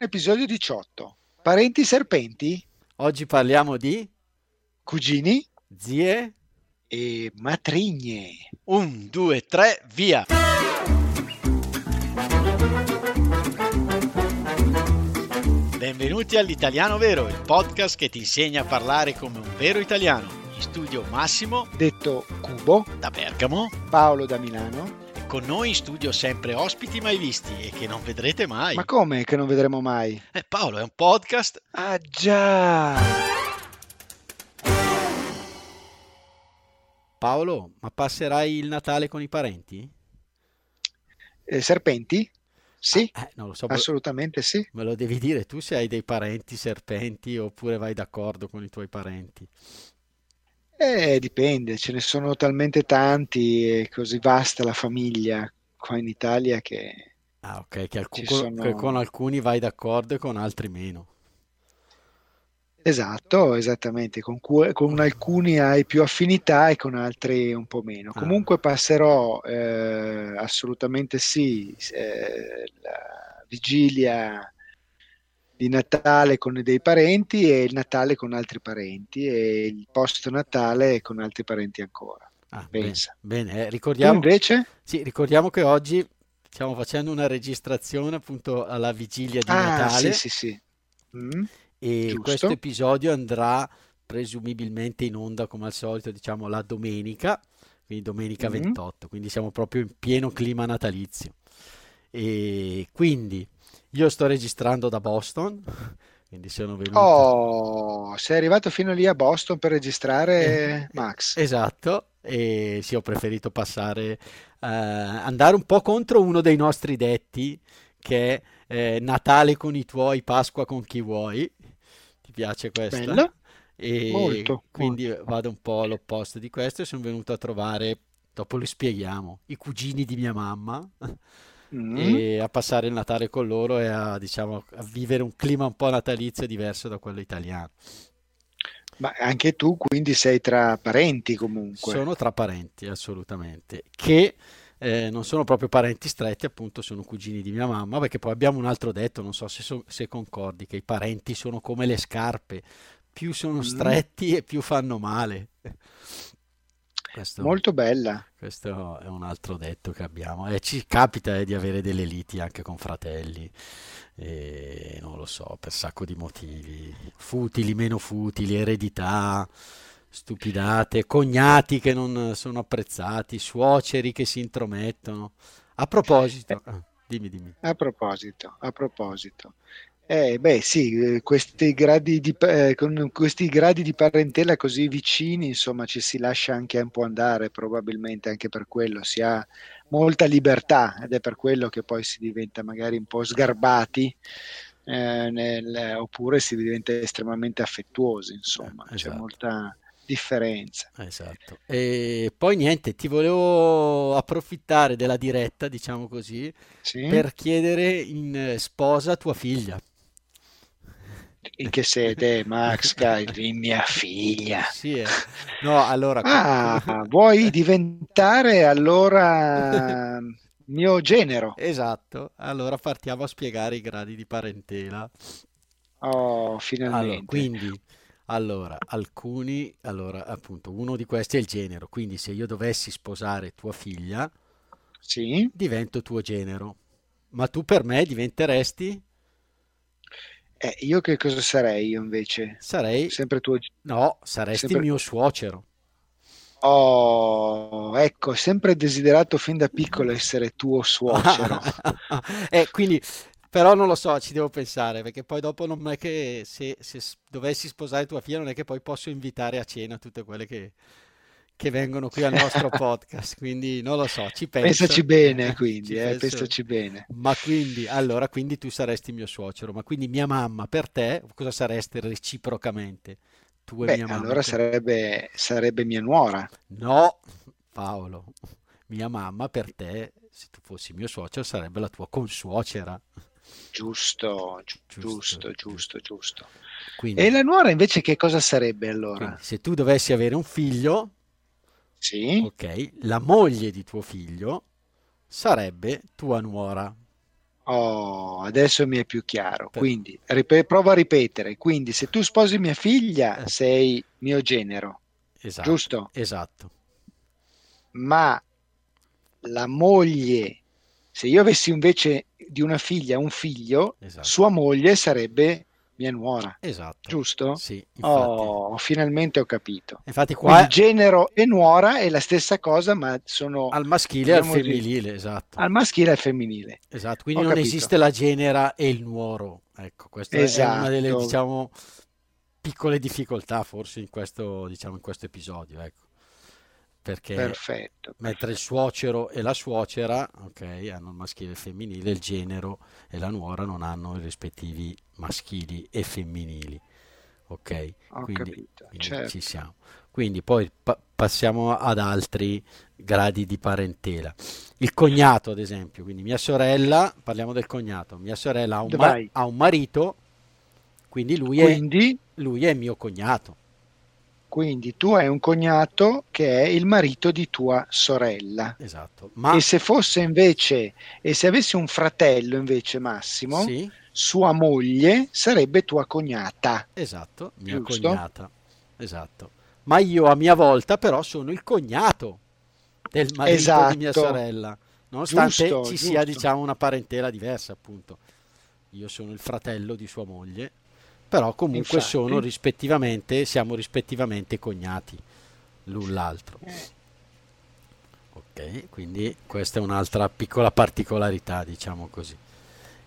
Episodio 18. Parenti serpenti? Oggi parliamo di Cugini? zie. E matrigne. Un, due, tre, via! Benvenuti all'Italiano Vero, il podcast che ti insegna a parlare come un vero italiano. In studio Massimo Detto Cubo, da Bergamo Paolo da Milano. Con noi in studio sempre ospiti mai visti e che non vedrete mai. Ma come che non vedremo mai? Eh, Paolo è un podcast. Ah già! Paolo, ma passerai il Natale con i parenti? Eh, serpenti? Sì, Eh, non lo so, me- assolutamente sì. me lo devi dire tu se hai dei parenti serpenti oppure vai d'accordo con i tuoi parenti. Eh, dipende, ce ne sono talmente tanti e così vasta la famiglia qua in Italia che Ah, ok, che, alcu- ci con, sono... che con alcuni vai d'accordo e con altri meno. Esatto, esattamente, con, cu- con alcuni hai più affinità e con altri un po' meno. Ah, Comunque passerò eh, assolutamente sì, eh, la vigilia di Natale con dei parenti e il Natale con altri parenti e il post Natale con altri parenti ancora. ah, bene, Pensa. bene, eh, Tu ricordiamo, invece? sì, ricordiamo che oggi stiamo facendo una registrazione appunto alla vigilia di Ah, sì, Natale sì, sì. Mm, e questo giusto. episodio andrà presumibilmente in onda come al solito, diciamo la domenica, quindi domenica Mm. 28, quindi siamo proprio in pieno clima natalizio. E quindi io sto registrando da Boston, quindi sono venuto. Oh, sei arrivato fino lì a Boston per Eh, registrare eh, Max. esatto, e sì, ho preferito passare, eh, andare un po' contro uno dei nostri detti, che è eh, Natale con i tuoi, Pasqua con chi vuoi. Ti piace questa? Bello, E molto, quindi molto. vado un po' all'opposto di questo e sono venuto a trovare, dopo li spieghiamo, i cugini di mia mamma Mm. e a passare il Natale con loro e a, diciamo, a vivere un clima un po' natalizio diverso da quello italiano. Ma anche tu quindi sei tra parenti comunque. Sono tra parenti, assolutamente, che eh, non sono proprio parenti stretti, appunto sono cugini di mia mamma, perché poi abbiamo un altro detto, non so se, so- se concordi, che i parenti sono come le scarpe, più sono Mm. stretti e più fanno male. Questo, Molto bella. questo è un altro detto che abbiamo. E ci capita eh, di avere delle liti anche con fratelli, e non lo so, per sacco di motivi, futili, meno futili, eredità, stupidate, cognati che non sono apprezzati, suoceri che si intromettono. A Eh, proposito, ah, dimmi, dimmi. a proposito, a proposito. Eh, beh, sì, eh, questi gradi di, eh, con questi gradi di parentela così vicini, insomma, ci si lascia anche un po' andare, probabilmente anche per quello si ha molta libertà ed è per quello che poi si diventa magari un po' sgarbati, eh, nel- oppure si diventa estremamente affettuosi, Eh, insomma, c'è esatto. molta differenza. Esatto. E poi niente, ti volevo approfittare della diretta, diciamo così, Sì? per chiedere in eh, sposa tua figlia. In che sede, Max? Cari, mia figlia. Sì, eh. No, allora, Ah, vuoi diventare allora mio genero? esatto. Allora partiamo a spiegare i gradi di parentela. Oh, Allora, finalmente. quindi, allora, alcuni, allora, appunto, uno di questi è il genero. Quindi, se io dovessi sposare tua figlia, Sì. divento tuo genero. Ma tu per me diventeresti? Eh, io che cosa sarei io invece? Sarei, Sempre tuo... no, saresti Sempre... mio suocero. Oh, ecco, sempre desiderato fin da piccolo essere tuo suocero. Eh, quindi, però non lo so, ci devo pensare, perché poi dopo non è che se, se dovessi sposare tua figlia, non è che poi posso invitare a cena tutte quelle che, che vengono qui al nostro podcast, quindi non lo so, ci Pensaci penso, bene, quindi, eh, penso. pensaci bene. Ma quindi, allora, quindi tu saresti mio suocero, ma quindi mia mamma per te, cosa sareste reciprocamente? Tu e Beh, mia mamma allora sarebbe, sarebbe mia nuora. No, Paolo, mia mamma per te, se tu fossi mio suocero, sarebbe la tua consuocera. Giusto, gi- Giusto, giusto, giusto. E la nuora invece che cosa sarebbe allora? se tu dovessi avere un figlio, Sì? ok, la moglie di tuo figlio sarebbe tua nuora. Oh, adesso mi è più chiaro. Quindi, rip- provo a ripetere. Quindi, se tu sposi mia figlia, sei mio genero, Esatto, giusto? esatto, Ma la moglie, se io avessi invece di una figlia un figlio, esatto, sua moglie sarebbe mia nuora, esatto. giusto? Sì, Oh, finalmente ho capito. infatti Quindi qua genero e nuora è la stessa cosa, ma sono, al maschile e al diciamo femminile, esatto. al maschile e al femminile. Esatto, quindi Ho non capito. esiste la genera e il nuoro. Ecco, questa è una delle, Esatto, diciamo, piccole difficoltà forse in questo, diciamo, in questo episodio, ecco. Perché perfetto, mentre il suocero e la suocera, ok, hanno il maschile e il femminile, il genero e la nuora non hanno i rispettivi maschili e femminili, ok? Ho Quindi, capito, quindi ci certo. siamo. Quindi poi pa- passiamo ad altri gradi di parentela. Il cognato, ad esempio, quindi mia sorella, parliamo del cognato, mia sorella ha un, ma- ha un marito, quindi lui è, Quindi, lui è mio cognato. Quindi tu hai un cognato che è il marito di tua sorella. Esatto. E Ma se fosse invece, e se avessi un fratello invece Massimo, sì, sua moglie sarebbe tua cognata, esatto, mia giusto? cognata. Esatto. Ma io a mia volta però sono il cognato del marito di mia Esatto, sorella, nonostante giusto, ci sia, giusto. diciamo, una parentela diversa, appunto. Io sono il fratello di sua moglie, però comunque sono Infatti, rispettivamente, siamo rispettivamente cognati l'un l'altro. eh, Ok, quindi questa è un'altra piccola particolarità, diciamo così.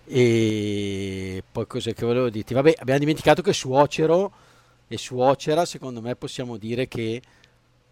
E poi cos'è che volevo dirti? Vabbè, abbiamo dimenticato che suocero e suocera, secondo me possiamo dire che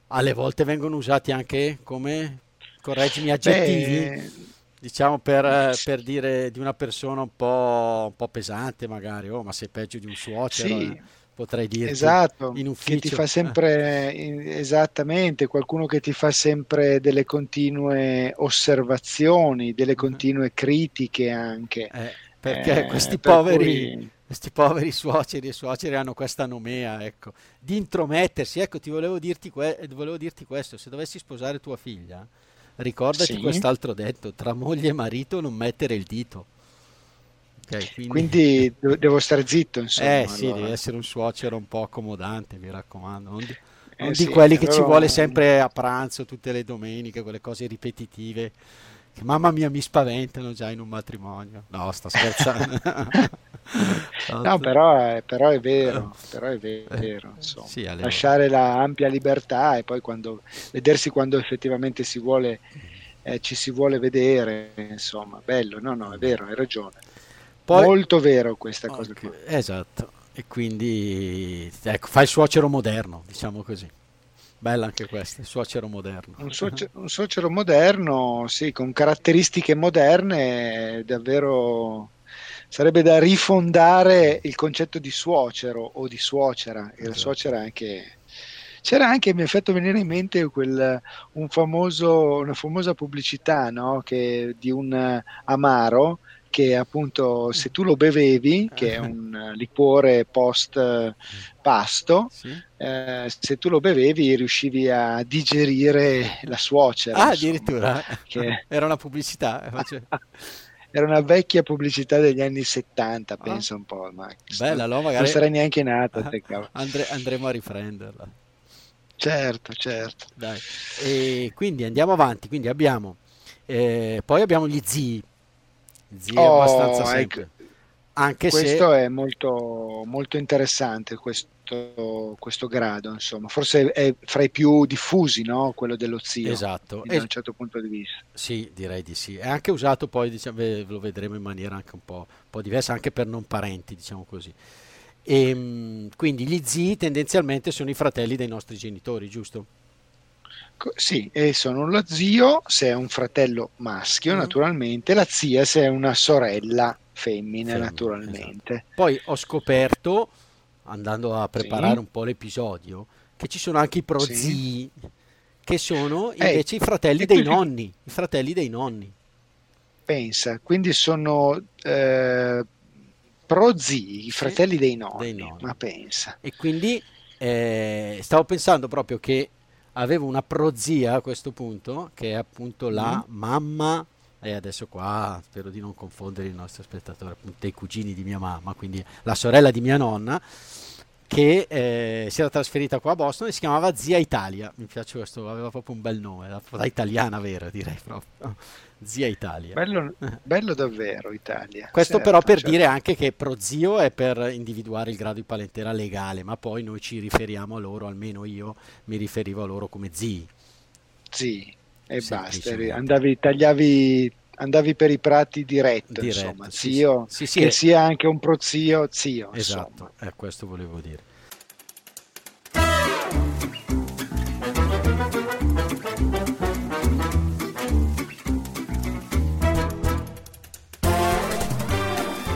alle volte vengono usati anche come, correggimi, aggettivi, beh, diciamo per, eh, per dire di una persona un po', un po' pesante magari, oh, ma sei peggio di un suocero, eh, sì, potrei dirti esatto, in che ti ufficio. fa Eh, sempre, eh, esattamente, qualcuno che ti fa sempre delle continue osservazioni, delle continue critiche anche, Eh, perché eh, questi per poveri, cui questi poveri suoceri e suocere hanno questa nomea, ecco, di intromettersi. Ecco, ti volevo dirti, que- eh, volevo dirti questo, se dovessi sposare tua figlia, ricordati sì. quest'altro detto, tra moglie e marito non mettere il dito. Ok, quindi... Quindi de- devo stare zitto, Eh insomma, sì, devi allora. essere un suocero un po' accomodante, mi raccomando, non di, non Eh di sì, quelli che ci vuole allora sempre a pranzo tutte le domeniche, quelle cose ripetitive, che mamma mia mi spaventano già in un matrimonio. No, sto scherzando. No, però è, però è vero, però è Eh, vero, insomma, sì, lasciare la ampia libertà e poi quando, vedersi quando effettivamente si vuole, eh, ci si vuole vedere, insomma, bello, no, no, è vero, hai ragione, Poi, molto vero questa cosa ok, esatto, e quindi ecco, fai il suocero moderno, diciamo così. Bella anche questa, il suocero moderno. Un, socio- un suocero moderno, sì, con caratteristiche moderne, davvero sarebbe da rifondare il concetto di suocero o di suocera, e la suocera anche... C'era anche, mi ha fatto venire in mente quel, un famoso, una famosa pubblicità, no? Che, di un eh, amaro che appunto se tu lo bevevi, che è un eh, liquore post eh, pasto, Sì? eh, se tu lo bevevi riuscivi a digerire la suocera, Ah, insomma, addirittura che era una pubblicità. Era una vecchia pubblicità degli anni 70, Ah, penso un po', ma bella, non magari sarei neanche nato, te andre- andremo a riprenderla. Certo, certo. Dai. E quindi andiamo avanti. Quindi abbiamo, eh, poi abbiamo gli zii, zii abbastanza Oh, ecco, sempre, anche questo se, è molto, molto interessante, questo, questo grado, insomma. Forse è fra i più diffusi, no? Quello dello zio, esatto, da e- un certo punto di vista. sì, direi di sì. È anche usato poi, diciamo, lo vedremo in maniera anche un po', un po' diversa, anche per non parenti, diciamo così. E, mm, quindi gli zii tendenzialmente sono i fratelli dei nostri genitori, giusto? Sì, e sono lo zio se è un fratello maschio, Mm. naturalmente, la zia se è una sorella Femmina, esatto. naturalmente. Poi ho scoperto, andando a preparare Sì, un po' l'episodio, che ci sono anche i sì. prozii, che sono Eh, invece i fratelli dei nonni, i fratelli dei nonni. pensa, quindi sono eh, prozii, i Sì, fratelli dei dei nonni, ma nonni. pensa. E quindi eh, stavo pensando proprio che avevo una prozia a questo punto, che è appunto Mm? la mamma e adesso qua spero di non confondere il nostro spettatore, appunto i cugini di mia mamma, quindi la sorella di mia nonna, che eh, si era trasferita qua a Boston e si chiamava Zia Italia. Mi piace questo, aveva proprio un bel nome, da italiana vera direi proprio. Zia Italia. Bello, bello davvero Italia. Questo certo, però per certo. dire anche che prozio è per individuare il grado di parentela legale, ma poi noi ci riferiamo a loro, almeno io mi riferivo a loro come zii. Zii, e basta, andavi, tagliavi andavi per i prati diretto, diretto insomma, sì, zio, sì, sì, che è... sia anche un prozio, zio. Esatto, eh, questo volevo dire.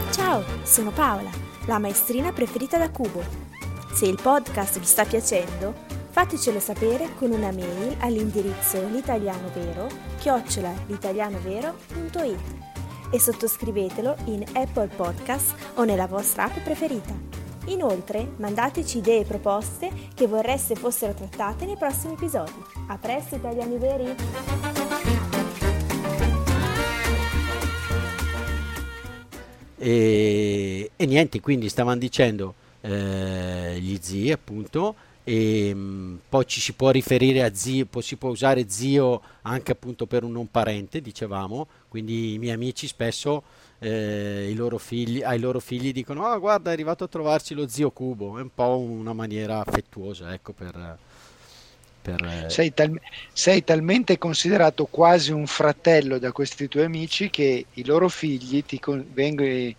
Ciao, sono Paola, la maestrina preferita da Cubo. Se il podcast vi sta piacendo, Fatecelo sapere con una mail all'indirizzo l'italianovero chiocciola l'italianovero.it e sottoscrivetelo in Apple Podcast o nella vostra app preferita. Inoltre mandateci idee e proposte che vorreste fossero trattate nei prossimi episodi. A presto italiani veri! E, e niente, quindi stavano dicendo eh, gli zii appunto e ehm, poi ci si può riferire a zio, si può usare zio anche appunto per un non parente, dicevamo, quindi i miei amici spesso eh, i loro figli, ai loro figli dicono ah guarda è arrivato a trovarci lo zio Cubo, è un po' una maniera affettuosa ecco per... per eh, sei, tal- sei talmente considerato quasi un fratello da questi tuoi amici che i loro figli ti con- vengono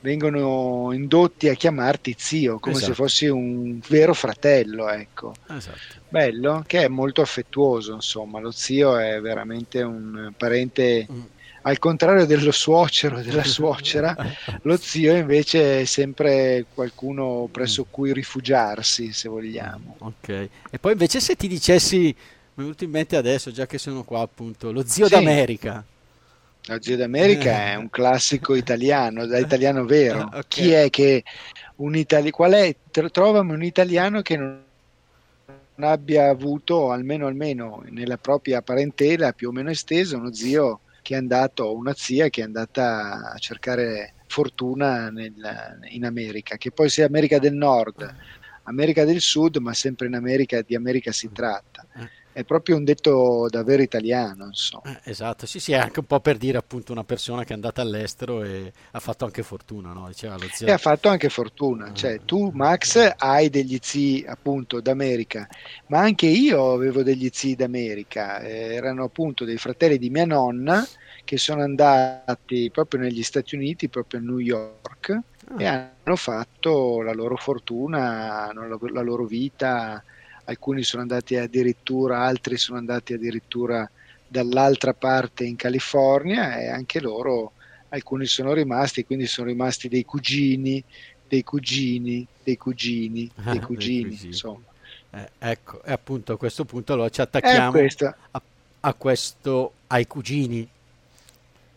vengono indotti a chiamarti zio, come esatto. se fossi un vero fratello, ecco. Esatto. Bello, che è molto affettuoso, insomma, lo zio è veramente un parente mm. al contrario dello suocero, della suocera, lo zio invece è sempre qualcuno presso mm. cui rifugiarsi, se vogliamo. Ok. E poi invece se ti dicessi mi è venuto in mente adesso, già che sono qua appunto, lo zio sì. d'America. Zio d'America è un classico italiano, da italiano vero. Okay. Chi è che un italiano, qual è? Trovami un italiano che non abbia avuto, almeno almeno nella propria parentela più o meno estesa, uno zio che è andato, una zia che è andata a cercare fortuna nel, in America, che poi sia America del Nord, America del Sud, ma sempre in America, di America si tratta. È proprio un detto davvero italiano. Insomma. Eh, esatto, sì, sì, è anche un po' per dire appunto una persona che è andata all'estero e ha fatto anche fortuna, no? Diceva lo zio. E ha fatto anche fortuna, cioè tu Max hai degli zii appunto d'America, ma anche io avevo degli zii d'America, eh, erano appunto dei fratelli di mia nonna che sono andati proprio negli Stati Uniti, proprio a New York, ah. e hanno fatto la loro fortuna, la loro vita alcuni sono andati addirittura, altri sono andati addirittura dall'altra parte in California e anche loro, alcuni sono rimasti, quindi sono rimasti dei cugini, dei cugini, dei cugini, ah, dei cugini, cugini. insomma. Eh, ecco, e appunto a questo punto allora ci attacchiamo a, a, questo, ai cugini.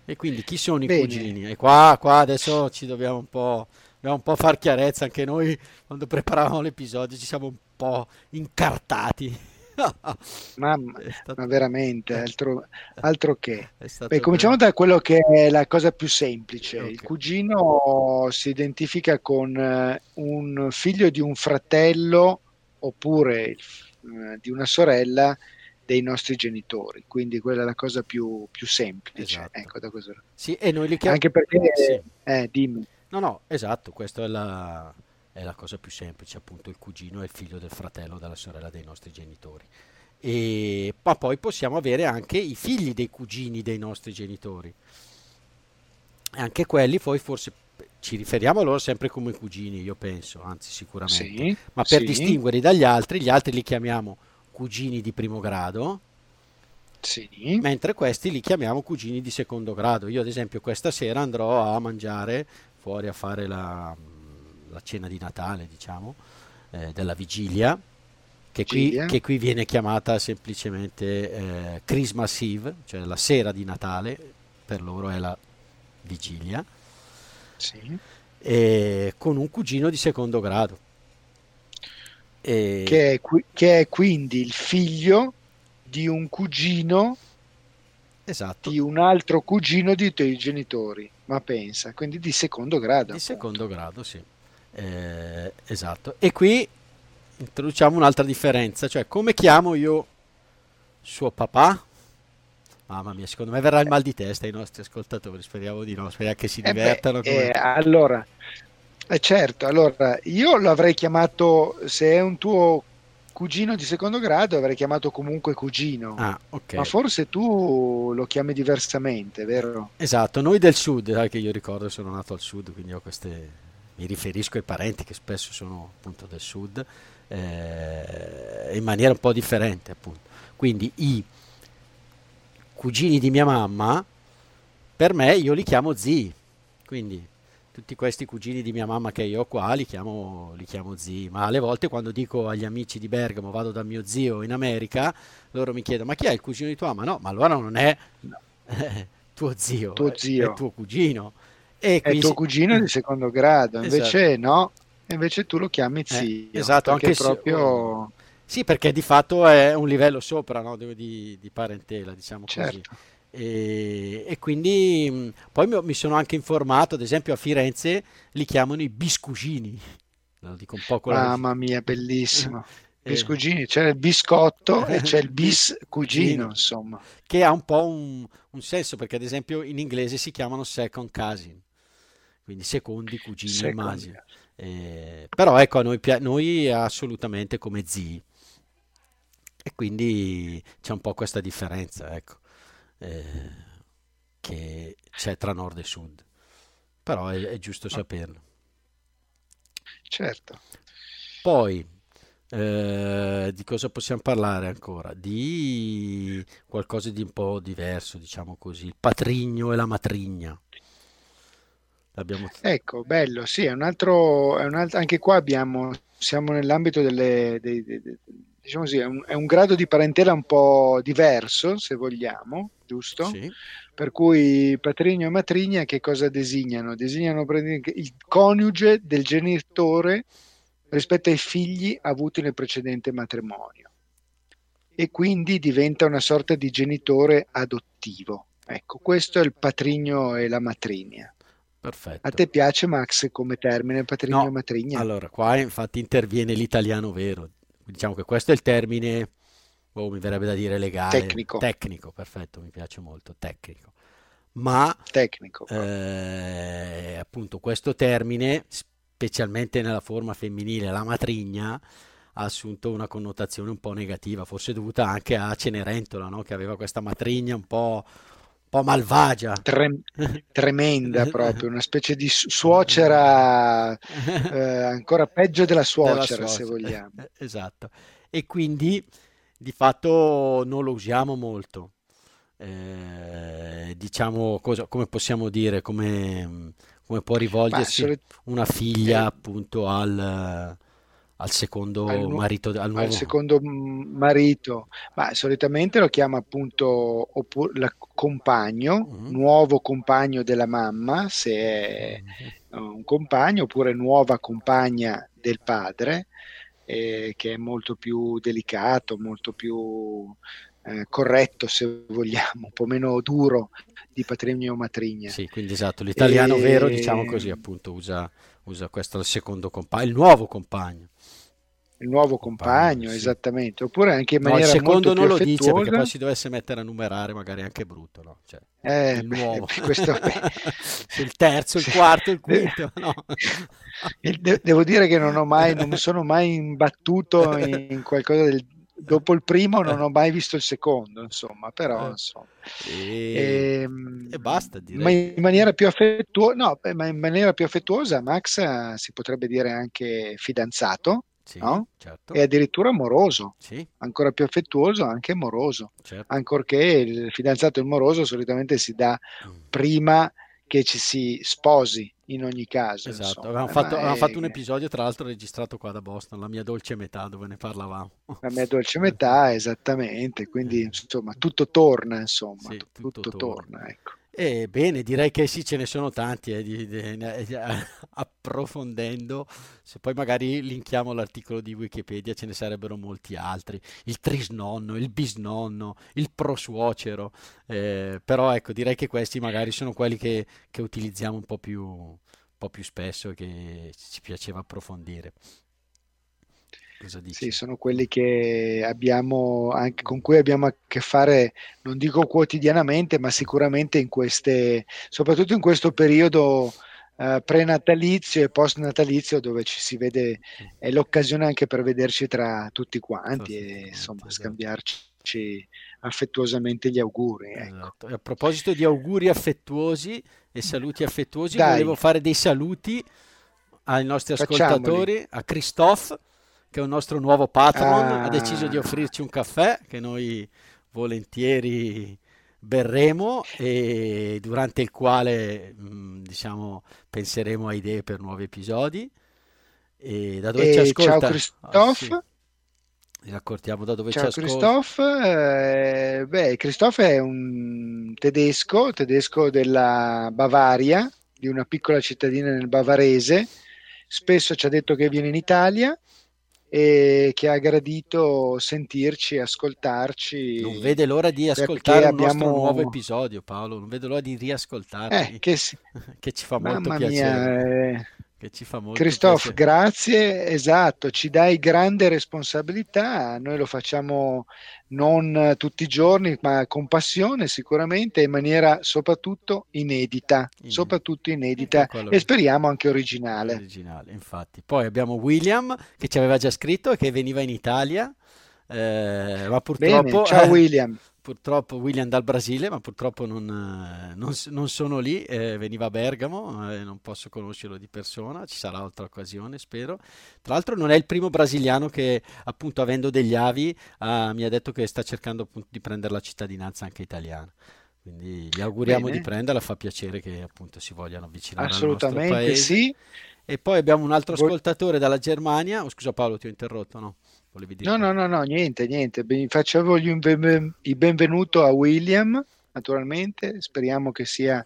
E quindi chi sono i Bene. cugini? E qua, qua adesso ci dobbiamo un po' dobbiamo un po' far chiarezza anche noi quando preparavamo l'episodio ci siamo un po' incartati. ma, ma, veramente, altro, altro che. Beh, cominciamo da quello che è la cosa più semplice. Okay. Il cugino si identifica con eh, un figlio di un fratello oppure eh, di una sorella dei nostri genitori, quindi quella è la cosa più, più semplice. Esatto. Ecco, da cosa... Sì, e noi li chiamiamo... Anche perché, sì. eh, dimmi. No, no, esatto, questa è la, è la cosa più semplice, appunto il cugino è il figlio del fratello della sorella dei nostri genitori. E, ma poi possiamo avere anche i figli dei cugini dei nostri genitori. E anche quelli poi forse ci riferiamo a loro sempre come cugini, io penso, anzi sicuramente. Sì, ma per sì. distinguerli dagli altri, gli altri li chiamiamo cugini di primo grado, sì. mentre questi li chiamiamo cugini di secondo grado. Io ad esempio questa sera andrò a mangiare fuori a fare la, la cena di Natale, diciamo, eh, della vigilia, che qui, che qui, viene chiamata semplicemente eh, Christmas Eve, cioè la sera di Natale, per loro è la vigilia, sì. e con un cugino di secondo grado. E... Che, è, che è quindi il figlio di un cugino esatto. di un altro cugino di tuoi genitori, ma pensa, quindi di secondo grado. Di secondo grado, sì. Eh, esatto. E qui introduciamo un'altra differenza, cioè come chiamo io suo papà? Mamma mia, secondo me verrà il mal di testa ai nostri ascoltatori, speriamo di no, speriamo che si divertano. Eh beh, eh, allora, eh certo, allora io lo avrei chiamato, se è un tuo cugino di secondo grado, avrei chiamato comunque cugino. Ah, okay. Ma forse tu lo chiami diversamente, vero? Esatto, noi del sud, sai che io ricordo sono nato al sud, quindi ho queste mi riferisco ai parenti che spesso sono appunto del sud, eh, in maniera un po' differente appunto. Quindi i cugini di mia mamma, per me io li chiamo zii, quindi tutti questi cugini di mia mamma che io ho qua li chiamo, li chiamo zii, ma alle volte quando dico agli amici di Bergamo vado da mio zio in America, loro mi chiedono ma chi è il cugino di tua mamma? No, ma allora non è eh, tuo zio, tuo zio. è tuo cugino. E è tuo cugino di secondo grado, invece esatto. no, invece tu lo chiami eh, zio. Eh, esatto, anche proprio... Sì, perché di fatto è un livello sopra no? di, di, parentela, diciamo certo. così. E, e, quindi poi mi, sono anche informato, ad esempio a Firenze li chiamano i biscugini. Lo dico un po' con Mamma mia, bellissimo. Eh. Biscugini, c'è il biscotto e c'è il bis cugino, insomma. Che ha un po' un, un senso, perché ad esempio in inglese si chiamano second cousin quindi secondi, cugini, secondi. immagino. Eh, però ecco, a noi, noi assolutamente come zii. E quindi c'è un po' questa differenza, ecco, eh, che c'è tra nord e sud. Però è, è giusto ah. saperlo. Certo. Poi, eh, di cosa possiamo parlare ancora? Di qualcosa di un po' diverso, diciamo così, il patrigno e la matrigna. L'abbiamo... Ecco, bello, sì, è un altro, è un altro anche qua abbiamo, siamo nell'ambito delle, dei, dei, dei, diciamo così, è un, è un, grado di parentela un po' diverso, se vogliamo, giusto? Sì. Per cui patrigno e matrigna che cosa designano? Designano il coniuge del genitore rispetto ai figli avuti nel precedente matrimonio e quindi diventa una sorta di genitore adottivo. Ecco, questo è il patrigno e la matrigna. Perfetto. A te piace Max come termine patrigno no, matrigna? Allora, qua infatti interviene l'italiano vero. Diciamo che questo è il termine, oh, mi verrebbe da dire legale. Tecnico. Tecnico, perfetto, mi piace molto, tecnico. Ma tecnico, eh, appunto questo termine, specialmente nella forma femminile, la matrigna, ha assunto una connotazione un po' negativa, forse dovuta anche a Cenerentola, no? che aveva questa matrigna un po' po' malvagia. Trem- tremenda proprio, una specie di suocera eh, ancora peggio della suocera, della suocera, se vogliamo. Esatto. E quindi di fatto non lo usiamo molto. Eh, diciamo cosa, come possiamo dire, come, come può rivolgersi Beh, una figlia eh, appunto al al secondo al nu- marito al, al secondo marito ma solitamente lo chiama appunto oppure, la, compagno mm-hmm. nuovo compagno della mamma se è mm-hmm. un compagno oppure nuova compagna del padre eh, che è molto più delicato molto più eh, corretto se vogliamo un po' meno duro di patrimonio matrigna sì quindi esatto l'italiano e... vero diciamo così appunto usa usa questo il secondo compagno il nuovo compagno il nuovo compagno, sì. esattamente, oppure anche in maniera no, il secondo non lo dice perché poi si dovesse mettere a numerare magari anche brutto, no? Cioè, eh, il nuovo. Questo... il terzo, il quarto, il quinto, no? Devo dire che non ho mai, non mi sono mai imbattuto in qualcosa del dopo il primo non ho mai visto il secondo, insomma, però eh. insomma. E... E, ehm, e basta, direi. Ma in maniera più affettuosa, no, ma in maniera più affettuosa Max eh, si potrebbe dire anche fidanzato sì, no? certo. e addirittura amoroso, sì. ancora più affettuoso, anche amoroso, certo. ancorché il fidanzato e il moroso solitamente si dà mm. prima che ci si sposi in ogni caso. Esatto, avevamo, fatto, avevamo fatto, un episodio tra l'altro registrato qua da Boston, la mia dolce metà dove ne parlavamo. La mia dolce metà, esattamente, quindi insomma tutto torna, insomma, sì, tutto, tutto, torna. torna ecco. E bene, direi che sì, ce ne sono tanti, eh, di, di, di, approfondendo, se poi magari linkiamo l'articolo di Wikipedia ce ne sarebbero molti altri, il trisnonno, il bisnonno, il prosuocero, eh, però ecco, direi che questi magari sono quelli che, che utilizziamo un po' più, un po' più spesso e che ci piaceva approfondire. Sì, sono quelli che abbiamo anche, con cui abbiamo a che fare, non dico quotidianamente, ma sicuramente in queste, soprattutto in questo periodo eh, prenatalizio e post-natalizio dove ci si vede, è l'occasione anche per vederci tra tutti quanti e insomma esatto. scambiarci affettuosamente gli auguri. Ecco. Esatto. a proposito di auguri affettuosi e saluti affettuosi, Dai. volevo fare dei saluti ai nostri ascoltatori, a Christophe che è un nostro nuovo patron, ah. ha deciso di offrirci un caffè che noi volentieri berremo e durante il quale mm, diciamo penseremo a idee per nuovi episodi. E da dove e ci ascolta? ciao Christophe ah, sì. raccontiamo da dove ciao ci ascolta. Christophe. Eh, beh Christophe è un tedesco tedesco della Bavaria di una piccola cittadina nel bavarese. Spesso ci ha detto che viene in Italia e che ha gradito sentirci, ascoltarci. Non vede l'ora di ascoltare un abbiamo... nostro nuovo episodio, Paolo. Non vedo l'ora di riascoltarti. Eh, che, si... che, ci fa molto Mamma piacere. Mia, eh che ci fa molto Christophe, piacere. grazie, esatto, ci dai grande responsabilità, noi lo facciamo non tutti i giorni, ma con passione sicuramente, in maniera soprattutto inedita, mm. soprattutto inedita e speriamo anche originale. Originale, infatti. Poi abbiamo William che ci aveva già scritto e che veniva in Italia, eh, ma purtroppo... Bene, ciao William purtroppo William dal Brasile, ma purtroppo non, eh, non, non sono lì, eh, veniva a Bergamo, eh, non posso conoscerlo di persona, ci sarà altra occasione, spero. Tra l'altro non è il primo brasiliano che appunto avendo degli avi ah, mi ha detto che sta cercando appunto di prendere la cittadinanza anche italiana. Quindi gli auguriamo Bene. di prenderla, fa piacere che appunto si vogliano avvicinare Assolutamente al nostro paese. sì. E poi abbiamo un altro ascoltatore dalla Germania, oh, scusa Paolo ti ho interrotto, no? Volevi dire? No, no, no, no, niente, niente. Facevo il benvenuto a William, naturalmente. Speriamo che sia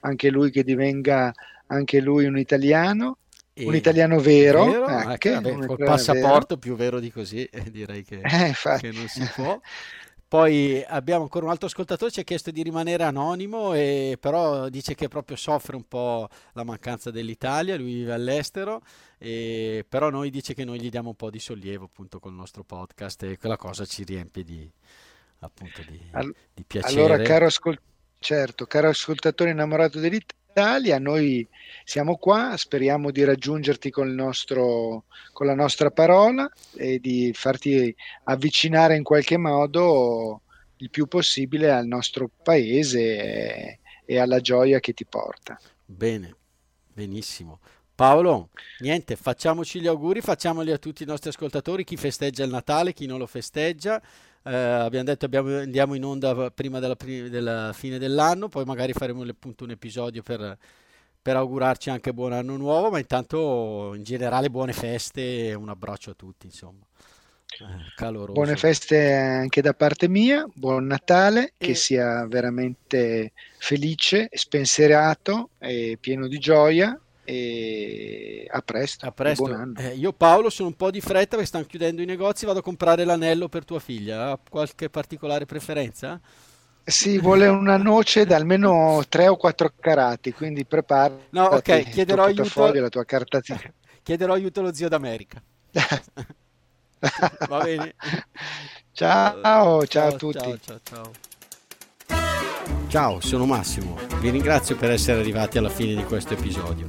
anche lui che divenga anche lui un italiano. E un italiano vero, vero anche, vabbè, un col passaporto vero. più vero di così, direi che, eh, che non si può. Poi abbiamo ancora un altro ascoltatore, ci ha chiesto di rimanere anonimo, e però dice che proprio soffre un po' la mancanza dell'Italia, lui vive all'estero, e però noi dice che noi gli diamo un po' di sollievo appunto col nostro podcast e quella cosa ci riempie di, appunto, di, All- di piacere. Allora, caro, ascol- certo, caro ascoltatore innamorato dell'Italia, Italia, noi siamo qua, speriamo di raggiungerti nostro, con la nostra parola e di farti avvicinare in qualche modo il più possibile al nostro paese e alla gioia che ti porta. Bene, benissimo. Paolo, niente, facciamoci gli auguri, facciamoli a tutti i nostri ascoltatori, chi festeggia il Natale, chi non lo festeggia. Eh, abbiamo detto abbiamo, andiamo in onda prima della, della, fine dell'anno, poi magari faremo appunto un episodio per, per, augurarci anche buon anno nuovo, ma intanto in generale buone feste e un abbraccio a tutti, insomma. Eh, caloroso. Buone feste anche da parte mia, buon Natale, e... che sia veramente felice, spensierato e pieno di gioia e a presto. A presto. Eh, io Paolo sono un po' di fretta perché stanno chiudendo i negozi, vado a comprare l'anello per tua figlia. Ha qualche particolare preferenza? Sì, vuole una noce da almeno 3 o 4 carati, quindi prepara no, ok, chiederò aiuto, la tua carta chiederò aiuto allo zio d'America. Va bene. Ciao, ciao, ciao a tutti. Ciao, ciao, ciao. Ciao, sono Massimo. Vi ringrazio per essere arrivati alla fine di questo episodio.